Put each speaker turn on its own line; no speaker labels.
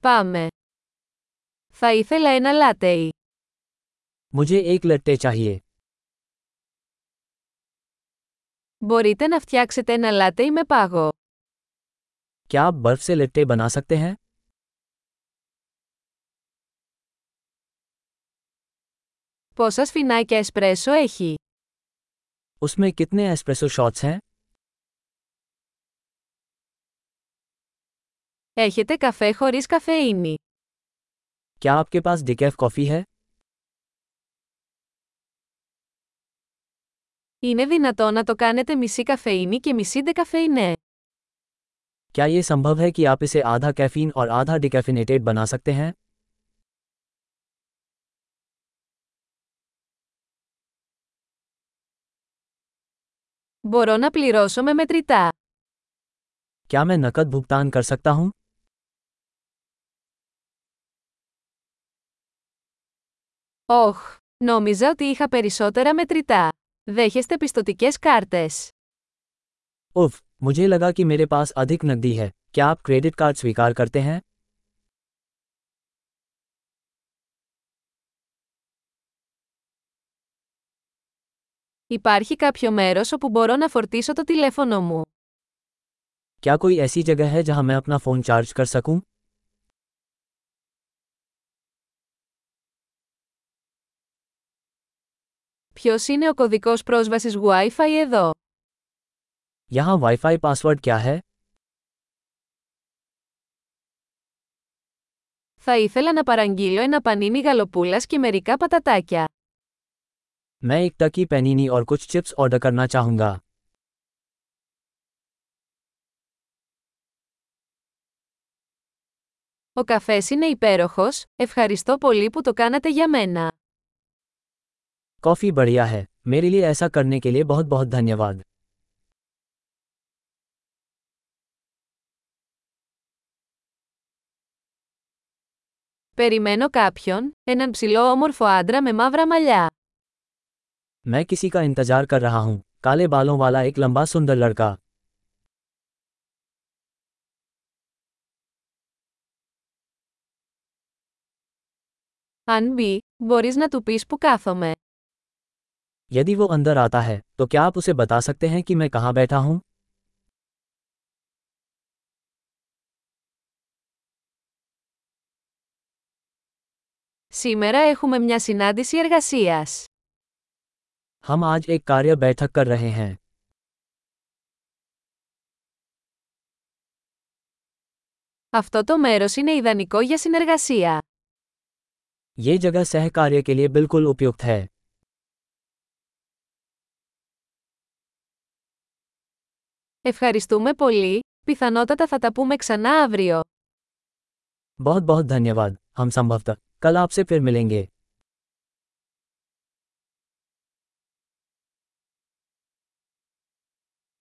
Πάμε. Θα ήθελα ένα λάτεϊ.
मुझे एक लट्टे चाहिए
Μπορείτε να φτιάξετε ένα λάτεϊ με πάγο.
क्या आप बर्फ से लट्टे बना सकते हैं
Πόσα σφινάκια εσπρέσο έχει.
उसमें कितने एस्प्रेसो शॉट्स हैं
Έχετε καφέ χωρίς καφεΐνη.
क्या आपके पास डिकैफ कॉफ़ी है
Είναι δυνατό να το κάνετε μισή καφεΐνη και μισή ντεκαφεϊνέ.
क्या ये संभव है कि आप इसे आधा कैफीन और आधा डिकैफिनेटेड बना सकते हैं
Μπορώ να πληρώσω με μετρητά.
क्या मैं नकद भुगतान कर सकता हूँ
Όχ, νόμιζα ότι είχα περισσότερα μετρητά. Δέχεστε πιστοτικές κάρτες.
उफ मुझे लगा कि मेरे पास अधिक नकदी है क्या आप क्रेडिट कार्ड स्वीकार करते हैं
Υπάρχει κάποιο μέρος όπου μπορώ να φορτίσω το τηλέφωνο μου.
क्या कोई ऐसी जगह है जहां मैं अपना फ़ोन चार्ज कर सकूं
Ποιος είναι ο κωδικός πρόσβασης Wi-Fi εδώ?
यहाँ वाईफाई पासवर्ड क्या है
Θα ήθελα να παραγγείλω ένα πανίνι γαλοπούλας και μερικά πατατάκια.
मैं एक टकी पैनीनी और कुछ चिप्स ऑर्डर करना चाहूँगा
Ο καφές είναι υπέροχος, ευχαριστώ πολύ που το κάνατε για μένα.
कॉफ़ी बढ़िया है मेरे लिए ऐसा करने के लिए बहुत बहुत धन्यवाद
Περιμένω κάποιον, έναν ψηλό όμορφο άντρα με μαύρα μαλλιά.
मैं किसी का इंतजार कर रहा हूँ काले बालों वाला एक लंबा सुंदर लड़का
Αν μπει, μπορείς να του πεις που κάθομαι.
यदि वो अंदर आता है तो क्या आप उसे बता सकते हैं कि मैं कहाँ बैठा हूँ
Σήμερα έχουμε μια συνάντηση εργασίας.
हम आज एक कार्य बैठक कर रहे हैं
Αυτό το μέρος είναι ιδανικό για συνεργασία.
ये जगह सह कार्य के लिए बिल्कुल उपयुक्त है
Ευχαριστούμε πολύ, πιθανότατα θα τα πούμε ξανά αύριο.
बहुत बहुत धन्यवाद हम संभवतः कल आपसे फिर मिलेंगे